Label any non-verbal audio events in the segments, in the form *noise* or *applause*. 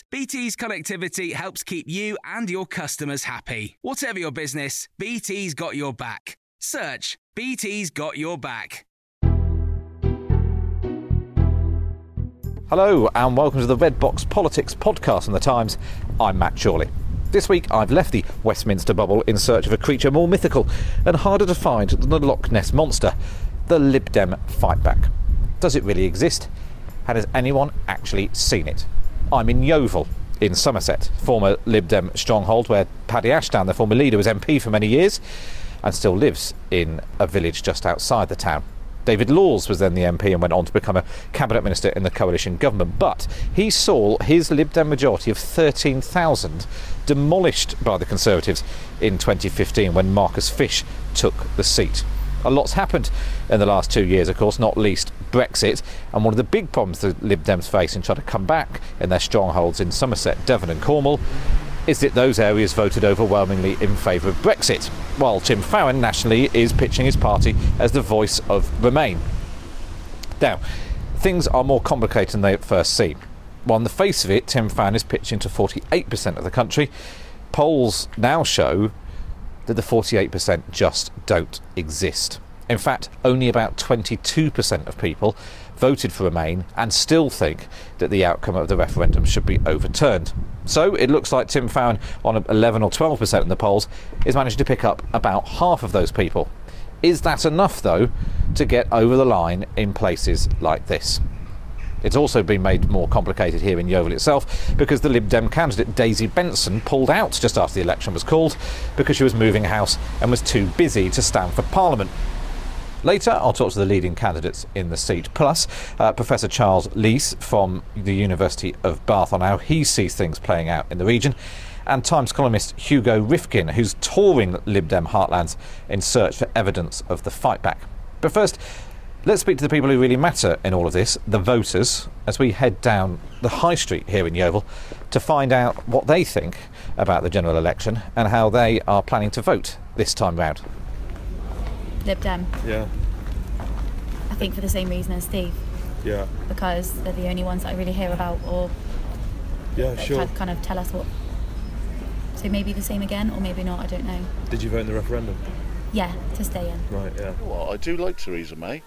BT's connectivity helps keep you and your customers happy. Whatever your business, BT's got your back. Search BT's got your back. Hello, and welcome to the Red Box Politics podcast on the Times. I'm Matt Chorley. This week, I've left the Westminster bubble in search of a creature more mythical and harder to find than the Loch Ness monster the Lib Dem fightback. Does it really exist? And has anyone actually seen it? I'm in Yeovil, in Somerset, former Lib Dem stronghold where Paddy Ashdown, the former leader, was MP for many years and still lives in a village just outside the town. David Laws was then the MP and went on to become a cabinet minister in the coalition government. But he saw his Lib Dem majority of 13,000 demolished by the Conservatives in 2015 when Marcus Fysh took the seat. A lot's happened in the last two years, of course, not least Brexit. And one of the big problems the Lib Dems face in trying to come back in their strongholds in Somerset, Devon, and Cornwall is that those areas voted overwhelmingly in favour of Brexit, while Tim Farron nationally is pitching his party as the voice of Remain. Now, things are more complicated than they at first seem. Well, on the face of it, Tim Farron is pitching to 48% of the country. Polls now show that the 48% just don't exist. In fact, only about 22% of people voted for Remain and still think that the outcome of the referendum should be overturned. So it looks like Tim Farron, on 11 or 12% in the polls, is managing to pick up about half of those people. Is that enough, though, to get over the line in places like this? It's also been made more complicated here in Yeovil itself because the Lib Dem candidate Daisy Benson pulled out just after the election was called because she was moving house and was too busy to stand for Parliament. Later, I'll talk to the leading candidates in the seat, plus uh, Professor Charles Lees from the University of Bath on how he sees things playing out in the region, and Times columnist Hugo Rifkin, who's touring Lib Dem heartlands in search for evidence of the fight back. But first, let's speak to the people who really matter in all of this, the voters, as we head down the high street here in Yeovil to find out what they think about the general election and how they are planning to vote this time round. Lib Dem. Yeah, I think for the same reason as Steve, yeah, because they're the only ones that I really hear about or yeah, that sure. kind of tell us what. So maybe the same again, or maybe not. I don't know. Did you vote in the referendum? Yeah, to stay in. Right, yeah. Well, I do like Theresa May.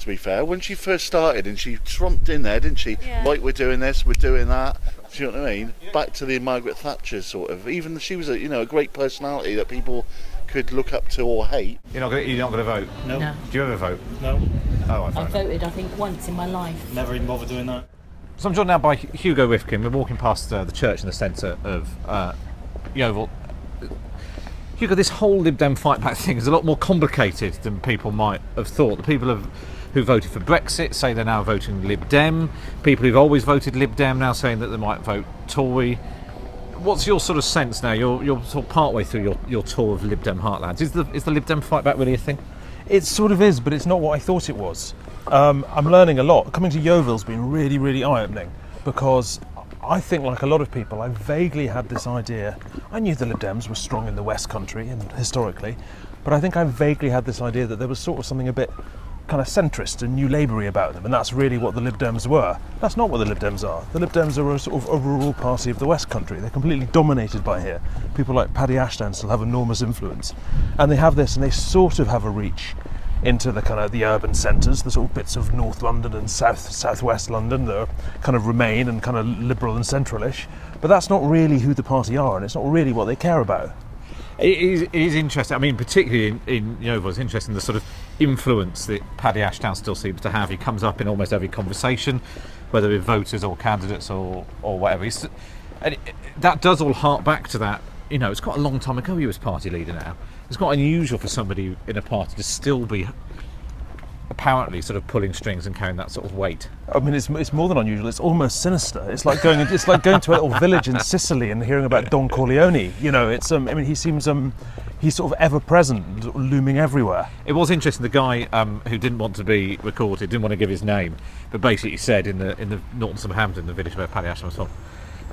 To be fair, when she first started and she trumped in there, didn't she? Yeah. Like we're doing this, we're doing that. Do you know what I mean? Back to the Margaret Thatcher sort of. Even she was a you know a great personality that people could look up to or hate. You're not going to, you're not going to vote? No, No. Do you ever vote? no, Oh, I I vote. voted, I think, once in my life. never even bothered doing that. So I'm joined now by Hugo Rifkin. We're walking past uh, the church in the centre of uh, Yeovil. Hugo, this whole Lib Dem fight back thing is a lot more complicated than people might have thought. The people have, who voted for Brexit say they're now voting Lib Dem. People who've always voted Lib Dem now saying that they might vote Tory. What's your sort of sense now? You're, you're sort of partway through your, your tour of Lib Dem heartlands. Is the, is the Lib Dem fight back really a thing? It sort of is, but it's not what I thought it was. Um, I'm learning a lot. Coming to Yeovil's been really, really eye opening because I think, like a lot of people, I vaguely had this idea. I knew the Lib Dems were strong in the West Country and historically, but I think I vaguely had this idea that there was sort of something a bit kind of centrist and new laboury about them, and that's really what the Lib Dems were. That's not what the Lib Dems are. The Lib Dems are a sort of a rural party of the West Country. They're completely dominated by here. People like Paddy Ashdown still have enormous influence, and they have this, and they sort of have a reach into the kind of the urban centres, the sort of bits of North London and South Southwest London that kind of remain and kind of liberal and centralish. But that's not really who the party are, and it's not really what they care about. It is, it is interesting. I mean, particularly in, in Yeovil, it's interesting the sort of influence that Paddy Ashdown still seems to have. He comes up in almost every conversation, whether with voters or candidates or, or whatever. He's, and it, that does all hark back to that. You know, it's quite a long time ago he was party leader now. It's quite unusual for somebody in a party to still be apparently sort of pulling strings and carrying that sort of weight. I mean, it's, it's more than unusual. It's almost sinister. It's like going it's like going to a little village in Sicily and hearing about Don Corleone. You know, it's um, I mean, he seems um, he's sort of ever present, looming everywhere. It was interesting. The guy um, who didn't want to be recorded, didn't want to give his name, but basically said in the in the Norton St Hampton, the village where Paddy Ashdown was from,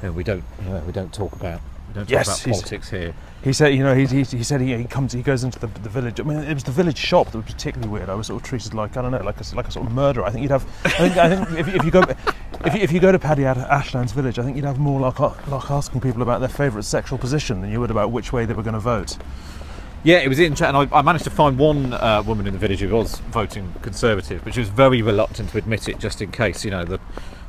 "You know, we don't you know, we don't talk about we don't talk Yes, about politics here. He said, you know, he, he, he said he, he comes, he goes into the, the village. I mean, it was the village shop that was particularly weird. I was sort of treated like I don't know, like a, like a sort of murderer. I think you'd have, I think, I think if, if you go, if you, if you go to Paddy Ad- Ashland's village, I think you'd have more like like asking people about their favourite sexual position than you would about which way they were going to vote. Yeah, it was interesting. I, I managed to find one uh, woman in the village who was voting Conservative, but she was very reluctant to admit it, just in case you know the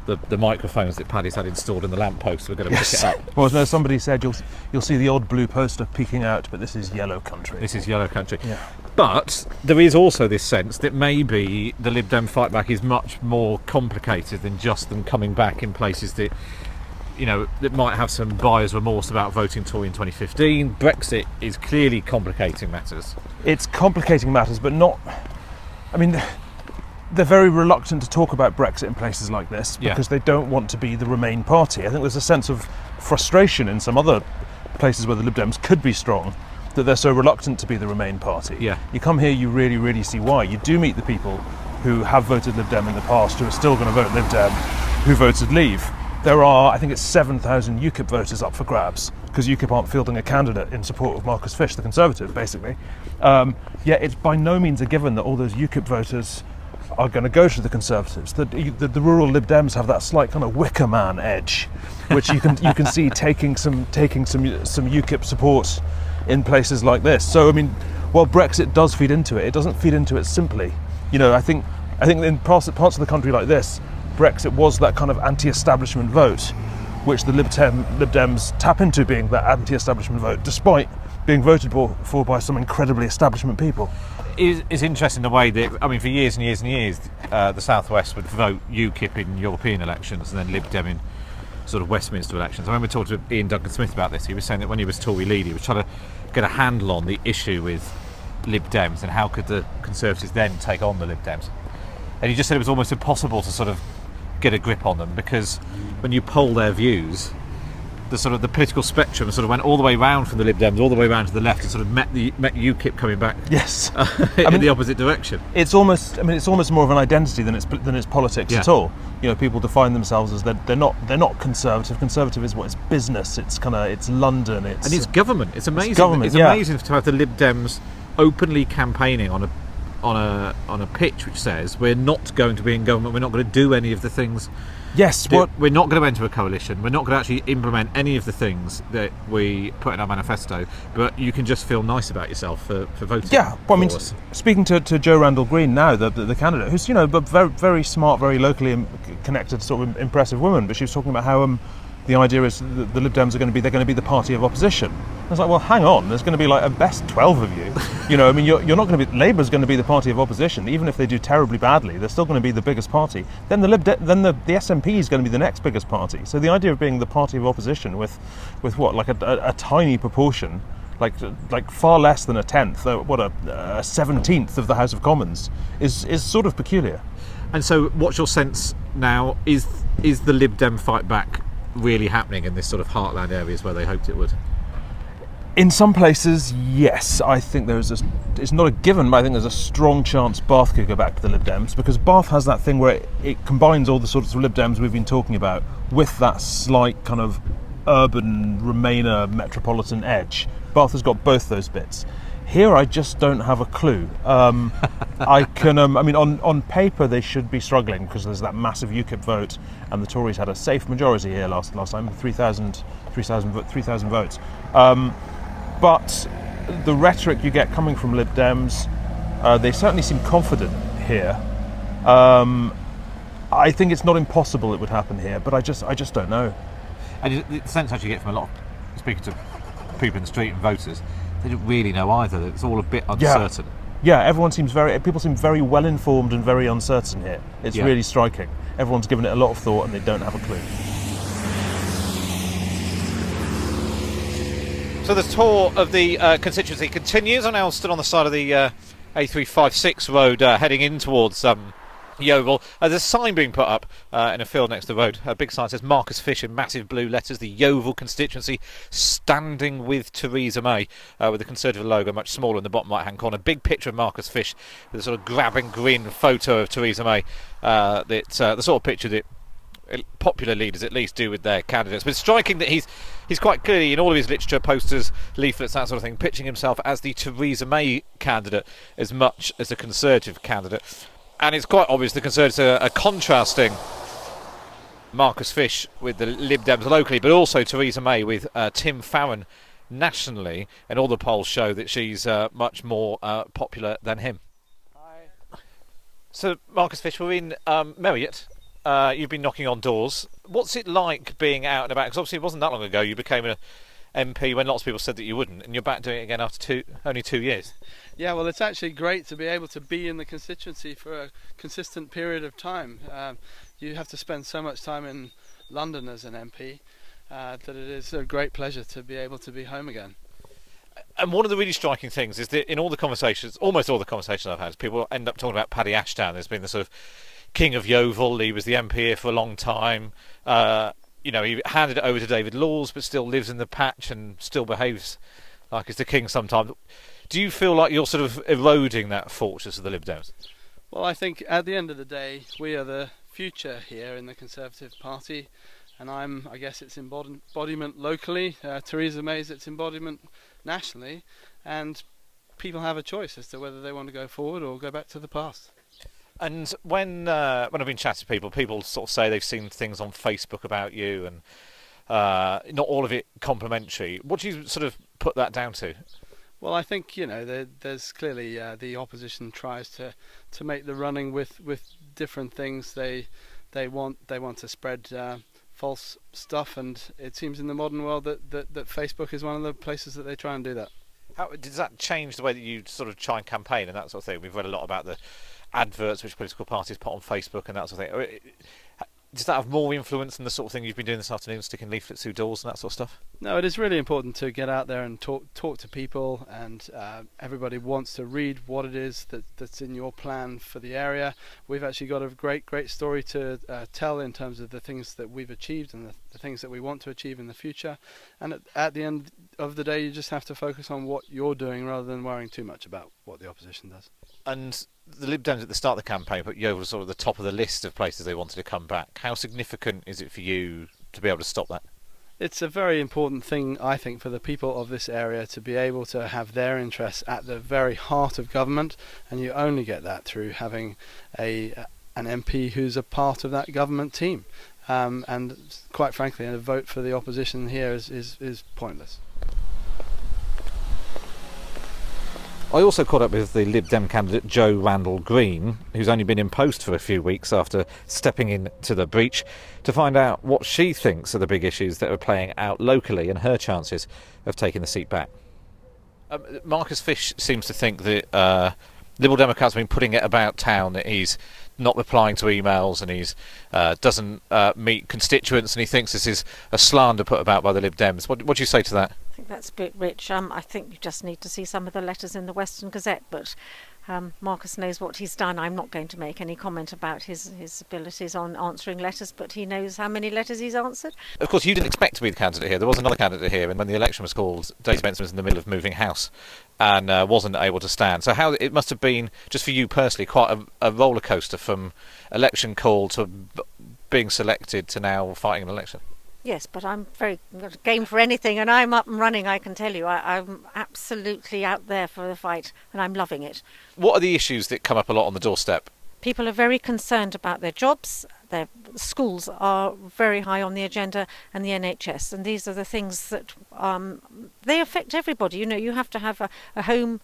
the, the microphones that Paddy's had installed in the lampposts were going to pick it up. Well, no, somebody said you'll you'll see the odd blue poster peeking out, but this is yellow country. This is yellow country. Yeah. But there is also this sense that maybe the Lib Dem fight back is much more complicated than just them coming back in places that, you know, that might have some buyer's remorse about voting Tory in 2015. Brexit is clearly complicating matters. it's complicating matters, but not. I mean, they're very reluctant to talk about Brexit in places like this Yeah. because they don't want to be the Remain party. I think there's a sense of frustration in some other places where the Lib Dems could be strong that they're so reluctant to be the Remain party. Yeah. You come here, you really, really see why. You do meet the people who have voted Lib Dem in the past, who are still going to vote Lib Dem, who voted Leave. There are, I think it's 7,000 UKIP voters up for grabs because UKIP aren't fielding a candidate in support of Marcus Fysh, the Conservative, basically. Um, yet it's by no means a given that all those UKIP voters are going to go to the Conservatives. The, the, the rural Lib Dems have that slight kind of Wicker Man edge, which you can you can see taking some taking some some UKIP support in places like this. So I mean, while Brexit does feed into it, it doesn't feed into it simply. You know, I think I think in parts parts of the country like this, Brexit was that kind of anti-establishment vote, which the Lib, Dem, Lib Dems tap into being that anti-establishment vote, despite being voted for, for by some incredibly establishment people. Is is interesting the way that I mean, for years and years and years, uh, the Southwest would vote UKIP in European elections and then Lib Dem in sort of Westminster elections. I remember talking to Iain Duncan Smith about this. He was saying that when he was Tory leader, he was trying to get a handle on the issue with Lib Dems and how could the Conservatives then take on the Lib Dems. And he just said it was almost impossible to sort of get a grip on them because when you poll their views, the sort of the political spectrum sort of went all the way round from the Lib Dems all the way round to the left and sort of met the met UKIP coming back Yes. *laughs* in mean- the opposite direction. it's almost I mean it's almost more of an identity than it's than it's politics Yeah. at all. You know, people define themselves as they're, they're not they're not conservative. Conservative is what it's business. It's kind of it's London. It's And it's government. It's amazing. It's, government, yeah. amazing to have the Lib Dems openly campaigning on a on a on a pitch which says we're not going to be in government. We're not going to do any of the things. Yes. that- What We're not going to enter a coalition. We're not going to actually implement any of the things that we put in our manifesto. But you can just feel nice about yourself for, for voting. Yeah, well, I mean, us. speaking to, to Jo Roundell Greene now, the, the, the candidate, who's you know, but very very smart, very locally connected, sort of impressive woman. But she was talking about how um, the idea is that the Lib Dems are going to be they're going to be the party of opposition. I was like, well, hang on, there's going to be like a best twelve of you. You know, I mean, you're, you're not going to be Labour's going to be the party of opposition, even if they do terribly badly. They're still going to be the biggest party. Then the Lib De- then the, the SNP is going to be the next biggest party. So the idea of being the party of opposition with with what like a, a, a tiny proportion like like far less than a tenth, uh, what a, a seventeenth of the House of Commons is is sort of peculiar. And so, what's your sense now? Is is the Lib Dem fight back really happening in this sort of heartland areas where they hoped it would? In some places, yes, I think there is a. It's not a given, but I think there's a strong chance Bath could go back to the Lib Dems because Bath has that thing where it, it combines all the sorts of Lib Dems we've been talking about with that slight kind of urban Remainer metropolitan edge. Bath has got both those bits. Here, I just don't have a clue. Um, *laughs* I can. Um, I mean, on, on paper, they should be struggling because there's that massive UKIP vote, and the Tories had a safe majority here last last time, 3,000 3,000 vo- 3,000 votes. Um, but the rhetoric you get coming from Lib Dems Uh, they certainly seem confident here. Um, I think it's not impossible it would happen here, but I just I just don't know. And the sense actually get from a lot of speaking to people in the street and voters, they don't really know either. It's all a bit Yeah. uncertain. Yeah, everyone seems very people seem very well informed and very uncertain here. It's Yeah. really striking. Everyone's given it a lot of thought and they don't have a clue. So the tour of the uh, constituency continues. I'm now stood on the side of the uh, A356 road uh, heading in towards um, Yeovil. Uh, there's a sign being put up uh, in a field next to the road. A big sign says Marcus Fysh in massive blue letters. The Yeovil constituency standing with Theresa May uh, with the Conservative logo much smaller in the bottom right hand corner. Big picture of Marcus Fysh with a sort of grabbing green photo of Theresa May. Uh, that, uh, the sort of picture that popular leaders at least do with their candidates. But it's striking that he's he's quite clearly in all of his literature, posters, leaflets, that sort of thing, pitching himself as the Theresa May candidate as much as the Conservative candidate. And it's quite obvious the Conservatives are, are contrasting Marcus Fysh with the Lib Dems locally, but also Theresa May with uh, Tim Farron nationally, and all the polls show that she's uh, much more uh, popular than him. Hi. So, Marcus Fysh, we're in um. Uh, you've been knocking on doors. What's it like being out and about? Because obviously it wasn't that long ago you became an MP when lots of people said that you wouldn't, and you're back doing it again after two, only two years. Yeah, well, it's actually great to be able to be in the constituency for a consistent period of time. Um, you have to spend so much time in London as an MP uh, that it is a great pleasure to be able to be home again. And one of the really striking things is that in all the conversations, almost all the conversations I've had, people end up talking about Paddy Ashdown. There's been the sort of king of Yeovil. He was the MP here for a long time. Uh, you know, he handed it over to David Laws, but still lives in the patch and still behaves like he's the king sometimes. Do you feel like you're sort of eroding that fortress of the Lib Dems? Well, I think at the end of the day, we are the future here in the Conservative Party, and I'm, I guess, its embod- embodiment locally. Uh, Theresa May's its embodiment nationally, and people have a choice as to whether they want to go forward or go back to the past. And when uh, when I've been chatting to people, people sort of say they've seen things on Facebook about you, and uh, not all of it complimentary. What do you sort of put that down to? Well, I think you know there, there's clearly uh, the opposition tries to, to make the running with, with different things. They they want they want to spread uh, false stuff, and it seems in the modern world that, that, that Facebook is one of the places that they try and do that. How does that change the way that you sort of try and campaign and that sort of thing? We've read a lot about the adverts which political parties put on Facebook and that sort of thing. Does that have more influence than the sort of thing you've been doing this afternoon, sticking leaflets through doors and that sort of stuff? No, it is really important to get out there and talk talk to people, and uh, everybody wants to read what it is that, that's in your plan for the area. We've actually got a great great story to uh, tell in terms of the things that we've achieved and the, the things that we want to achieve in the future. And at, at the end of the day, you just have to focus on what you're doing rather than worrying too much about what the opposition does. And the Lib Dems at the start of the campaign put Yeovil sort of the top of the list of places they wanted to come back. How significant is it for you to be able to stop that? It's a very important thing, I think, for the people of this area to be able to have their interests at the very heart of government, and you only get that through having a an MP who's a part of that government team. Um, and quite frankly, a vote for the opposition here is, is, is pointless. I also caught up with the Lib Dem candidate Jo Roundell Greene, who's only been in post for a few weeks after stepping into the breach, to find out what she thinks are the big issues that are playing out locally and her chances of taking the seat back. Um, Marcus Fysh seems to think that uh, Liberal Democrats have been putting it about town that he's not replying to emails and he's uh, doesn't uh, meet constituents and he thinks this is a slander put about by the Lib Dems. What, what do you say to that? Think that's a bit rich. Um, I think you just need to see some of the letters in the Western Gazette, but um, Marcus knows what he's done. I'm not going to make any comment about his, his abilities on answering letters, but he knows how many letters he's answered. Of course, you didn't expect to be the candidate here. There was another candidate here, and when the election was called, Daisy Benson was in the middle of moving house and uh, wasn't able to stand. So, how it must have been, just for you personally, quite a, a roller coaster from election call to being selected to now fighting an election. Yes, but I'm very game for anything, and I'm up and running. I can tell you, I, I'm absolutely out there for the fight, and I'm loving it. What are the issues that come up a lot on the doorstep? People are very concerned about their jobs. Their schools are very high on the agenda, and the NHS. And these are the things that um, they affect everybody. You know, you have to have a, a home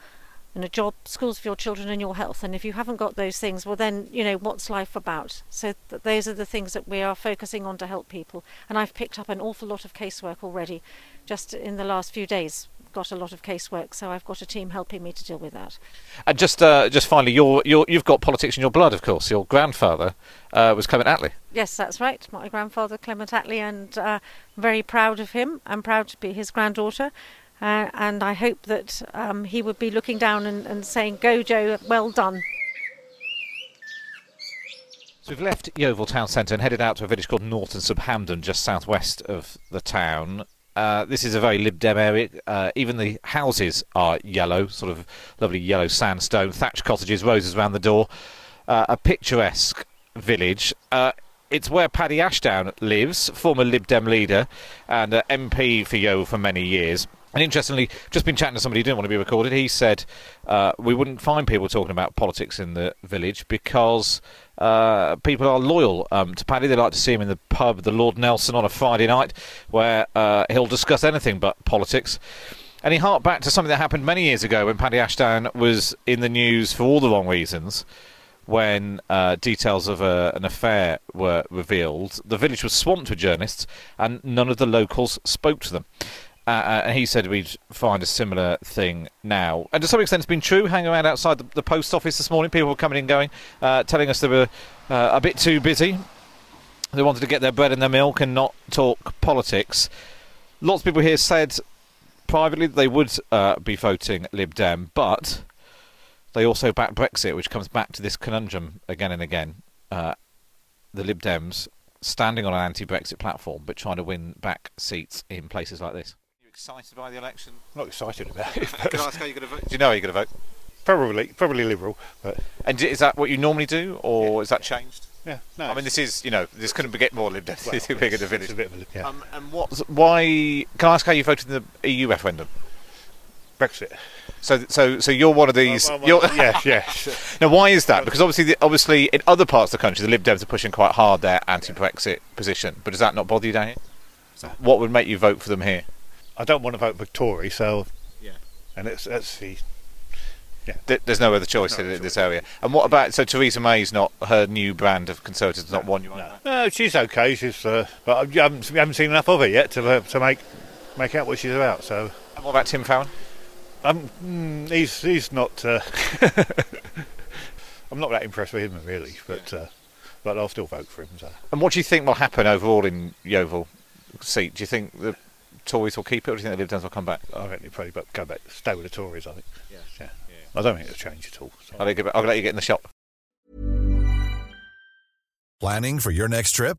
and a job, schools for your children, and your health. And if you haven't got those things, well, then you know what's life about. So th- those are the things that we are focusing on to help people. And I've picked up an awful lot of casework already, just in the last few days. Got a lot of casework, so I've got a team helping me to deal with that. And just, uh, just finally, you're, you're, you've got politics in your blood, of course. Your grandfather uh, was Clement Attlee. Yes, that's right. My grandfather, Clement Attlee, and uh, I'm very proud of him. I'm proud to be his granddaughter. Uh, and I hope that um, he would be looking down and, and saying, Go, Jo, well done. So we've left Yeovil town centre and headed out to a village called Norton sub Hamdon, just southwest of the town. Uh, this is a very Lib Dem area. Uh, even the houses are yellow, sort of lovely yellow sandstone, thatched cottages, roses around the door. Uh, a picturesque village. It's where Paddy Ashdown lives, former Lib Dem leader and uh, MP for Yeovil for many years. And interestingly, just been chatting to somebody who didn't want to be recorded. He said uh, we wouldn't find people talking about politics in the village because uh, people are loyal um, to Paddy. They like to see him in the pub, the Lord Nelson, on a Friday night, where uh, he'll discuss anything but politics. And he harked back to something that happened many years ago when Paddy Ashdown was in the news for all the wrong reasons. When uh, details of a, an affair were revealed, the village was swamped with journalists, and none of the locals spoke to them. Uh, and he said we'd find a similar thing now. And to some extent, it's been true. Hanging around outside the, the post office this morning, people were coming and going, uh, telling us they were uh, a bit too busy. They wanted to get their bread and their milk and not talk politics. Lots of people here said privately that they would uh, be voting Lib Dem, but they also backed Brexit, which comes back to this conundrum again and again. Uh, the Lib Dems standing on an anti-Brexit platform, but trying to win back seats in places like this You're excited by the election? Not excited about *laughs* it. Can I ask how you're going to vote? Do you know how you're going to vote? Probably, probably Liberal. But and is that what you normally do, or yeah. is that changed? Yeah, no. I mean, this is you know this couldn't get more Lib Dems. Well, too big in the village. It's a bit of a, yeah. Um, and what? Why? Can I ask how you voted in the EU referendum? Brexit. So, so, so you're one of these. Well, well, well, *laughs* yes, yes. now, why is that? Because obviously, the, obviously, in other parts of the country, the Lib Dems are pushing quite hard their anti-Brexit position. But does that not bother you down here? So what would make you vote for them here? I don't want to vote for Tory, so yeah, and it's that's the yeah. there's no other choice no in choice. this area. And what about so Theresa May's not her new brand of Conservatives? Not one you no. no, she's okay. She's uh, but I haven't, we haven't seen enough of her yet to uh, to make make out what she's about. So. And what about Tim Farron? Um, mm, he's he's not. Uh, *laughs* I'm not that impressed with him really, but uh, but I'll still vote for him. So. And what do you think will happen overall in Yeovil seat? Do you think the Tories will keep it, or do you think the Lib Dems will come back? I think they'll probably go back, stay with the Tories. I think. Yeah. yeah. yeah. I don't think it'll change at all. So. I'll, let you, I'll let you get in the shop. Planning for your next trip?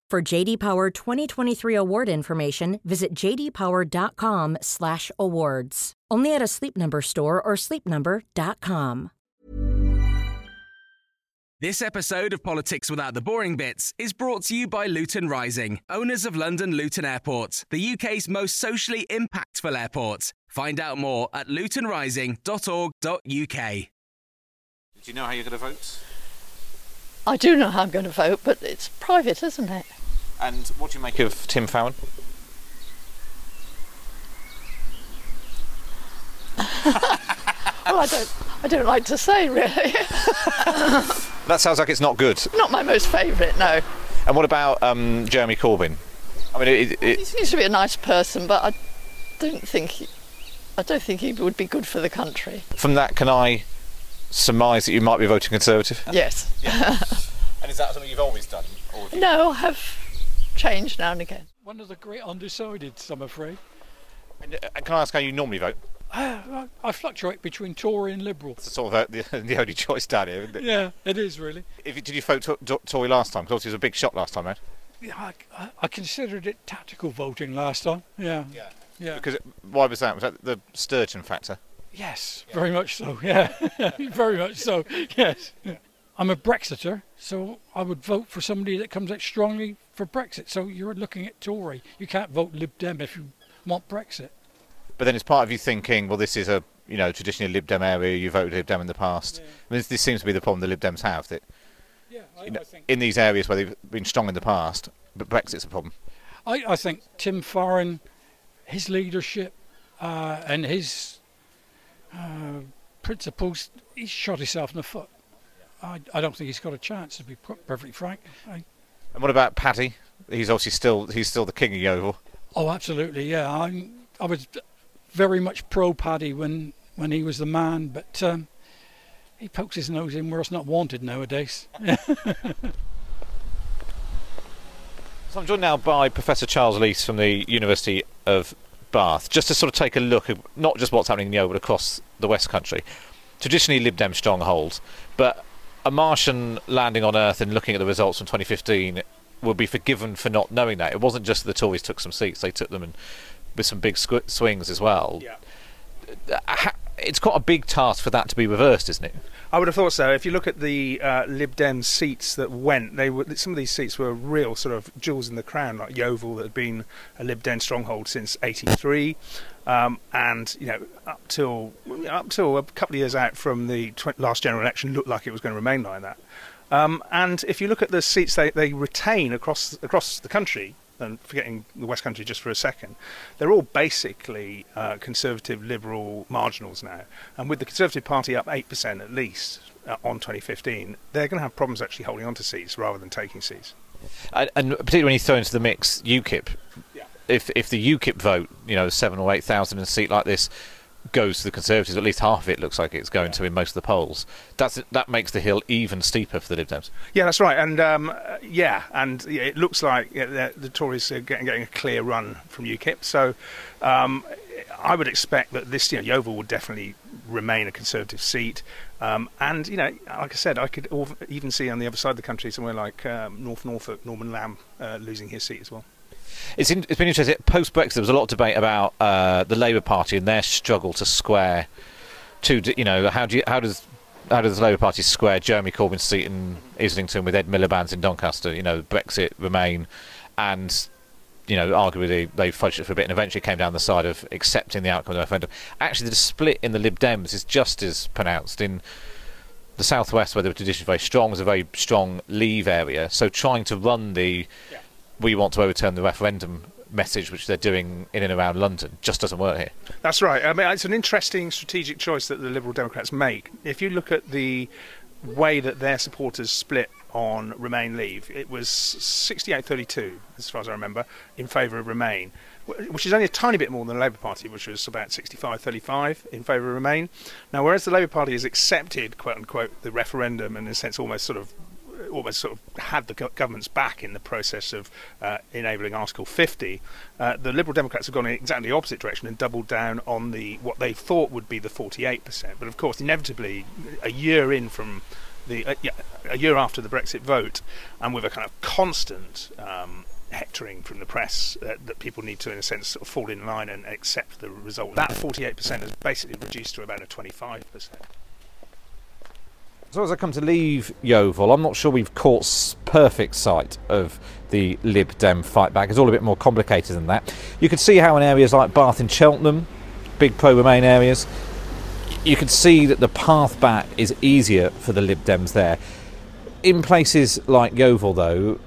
For JD Power 2023 award information, visit jdpower.com/awards. Only at a Sleep Number store or sleepnumber.com. This episode of Politics Without the Boring Bits is brought to you by Luton Rising, owners of London Luton Airport, the UK's most socially impactful airport. Find out more at lutonrising.org.uk. Do you know how you're going to vote? I do know how I'm going to vote, but it's private, isn't it? And what do you make of Tim Farron? well, I don't, I don't like to say really. *laughs* that sounds like it's not good. Not my most favourite, no. And what about um, Jeremy Corbyn? I mean, it, it, he seems to be a nice person, but I don't think he, I don't think he would be good for the country. From that, can I surmise that you might be voting Conservative? Yes. *laughs* And is that something you've always done? Or no, I have changed now and again. One of the great undecideds, I'm afraid. And, uh, can I ask how you normally vote? *sighs* I, I fluctuate between Tory and Liberal. It's sort of uh, *laughs* the, the only choice down here, isn't it? Yeah, it is really. If, did you vote to, to, Tory last time? Because obviously it was a big shot last time, right? Yeah, I, I, I considered it tactical voting last time. Yeah. Yeah. Yeah. Because it, why was that? Was that the Sturgeon factor? Yes, very much so. Yeah, very much so. *laughs* *laughs* Yes. I'm a Brexiter, so I would vote for somebody that comes out strongly for Brexit. So you're looking at Tory. You can't vote Lib Dem if you want Brexit. But then it's part of you thinking, well, this is a you know traditionally Lib Dem area. You voted Lib Dem in the past. I mean, this, this seems to be the problem the Lib Dems have that Yeah, I, you know, I think. in these areas where they've been strong in the past, but Brexit's a problem. I, I think Tim Farron, his leadership, uh, and his uh, principles, he shot himself in the foot. I, I don't think he's got a chance, to be perfectly frank. I, And what about Paddy? He's obviously still he's still the king of Yeovil. oh, absolutely, yeah. I'm, I was very much pro Paddy when, when he was the man, but um, he pokes his nose in where it's not wanted nowadays. *laughs* So I'm joined now by Professor Charles Lees from the University of Bath, just to sort of take a look at not just what's happening in Yeovil, but across the West Country. Traditionally Lib Dem strongholds, but a Martian landing on Earth and looking at the results from 2015 will be forgiven for not knowing that. It wasn't just the Tories took some seats; they took them and with some big squ- swings as well. Yeah. It's quite a big task for that to be reversed, isn't it? I would have thought so. If you look at the uh, Lib Dem seats that went, they were some of these seats were real sort of jewels in the crown, like Yeovil, that had been a Lib Dem stronghold since '83, um, and you know up till up till a couple of years out from the tw- last general election, looked like it was going to remain like that. Um, and if you look at the seats they, they retain across across the country, and forgetting the West Country just for a second, they're all basically uh, Conservative Liberal marginals now. And with the Conservative Party up 8% at least uh, on 2015, they're going to have problems actually holding on to seats rather than taking seats. and, and particularly when you throw into the mix UKIP. If if the UKIP vote, you know, seven or eight thousand in a seat like this, goes to the Conservatives, at least half of it looks like it's going to in most of the polls. That's that makes the hill even steeper for the Lib Dems. Yeah, that's right. And um, uh, yeah, and yeah, it looks like yeah, the, the Tories are getting, getting a clear run from UKIP. So um, I would expect that this, you know, Yeovil would definitely remain a Conservative seat. Um, and you know, like I said, I could even see on the other side of the country somewhere like um, North Norfolk, Norman Lamb uh, losing his seat as well. It's in, it's been interesting. Post Brexit, there was a lot of debate about uh, the Labour Party and their struggle to square. To you know, how do you, how does how does the Labour Party square Jeremy Corbyn's seat in Islington with Ed Miliband's in Doncaster? You know, Brexit, Remain, and you know, arguably they, fudged it for a bit and eventually came down the side of accepting the outcome of the referendum. Actually, the split in the Lib Dems is just as pronounced in the southwest, where the tradition is very strong, is a very strong Leave area. So trying to run the we want to overturn the referendum message, which they're doing in and around London, just doesn't work here. That's right. I mean, it's an interesting strategic choice that the Liberal Democrats make. If you look at the way that their supporters split on Remain Leave, it was 68-32, as far as I remember, in favour of Remain, which is only a tiny bit more than the Labour Party, which was about 65-35 in favour of Remain. Now, whereas the Labour Party has accepted, quote unquote, the referendum and in a sense almost sort of almost sort of had the government's back in the process of uh, enabling Article 50. Uh, the Liberal Democrats have gone in exactly the opposite direction and doubled down on the what they thought would be the 48%. But of course, inevitably, a year in from the uh, a year after the Brexit vote, and with a kind of constant um, hectoring from the press uh, that people need to, in a sense, sort of fall in line and accept the result. That 48% has basically reduced to about a 25%. So as I come to leave Yeovil, I'm not sure we've caught perfect sight of the Lib Dem fight back. It's all a bit more complicated than that. You can see how in areas like Bath and Cheltenham, big pro-Remain areas, you can see that the path back is easier for the Lib Dems there. In places like Yeovil, though,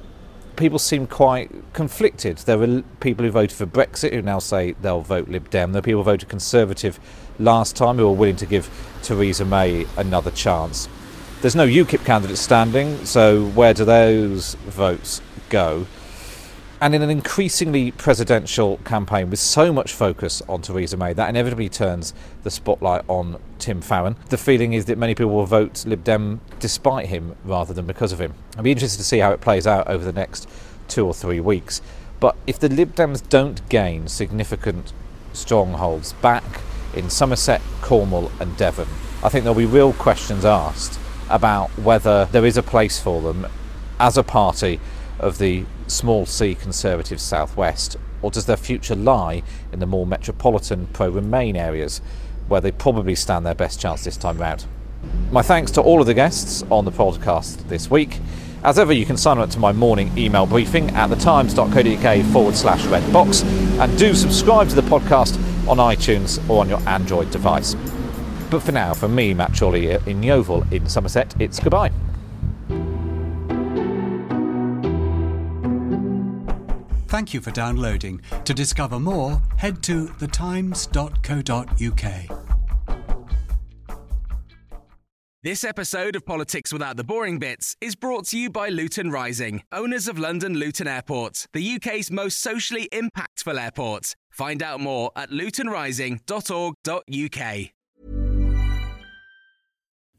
people seem quite conflicted. There are people who voted for Brexit who now say they'll vote Lib Dem. There are people who voted Conservative last time who are willing to give Theresa May another chance. There's no UKIP candidate standing, so where do those votes go? And in an increasingly presidential campaign with so much focus on Theresa May, that inevitably turns the spotlight on Tim Farron. The feeling is that many people will vote Lib Dem despite him rather than because of him. I'll be interested to see how it plays out over the next two or three weeks. But if the Lib Dems don't gain significant strongholds back in Somerset, Cornwall, and Devon, I think there'll be real questions asked about whether there is a place for them as a party of the small c Conservative southwest, or does their future lie in the more metropolitan pro Remain areas, where they probably stand their best chance this time round? My thanks to all of the guests on the podcast this week. As ever, you can sign up to my morning email briefing at thetimes.co.uk forward slash redbox and do subscribe to the podcast on iTunes or on your Android device. But for now, from me, Matt Chorley uh, in Yeovil in Somerset, it's goodbye. Thank you for downloading. To discover more, head to thetimes.co.uk. This episode of Politics Without the Boring Bits is brought to you by Luton Rising, owners of London Luton Airport, the UK's most socially impactful airport. Find out more at lutonrising.org.uk.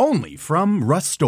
Only from Rust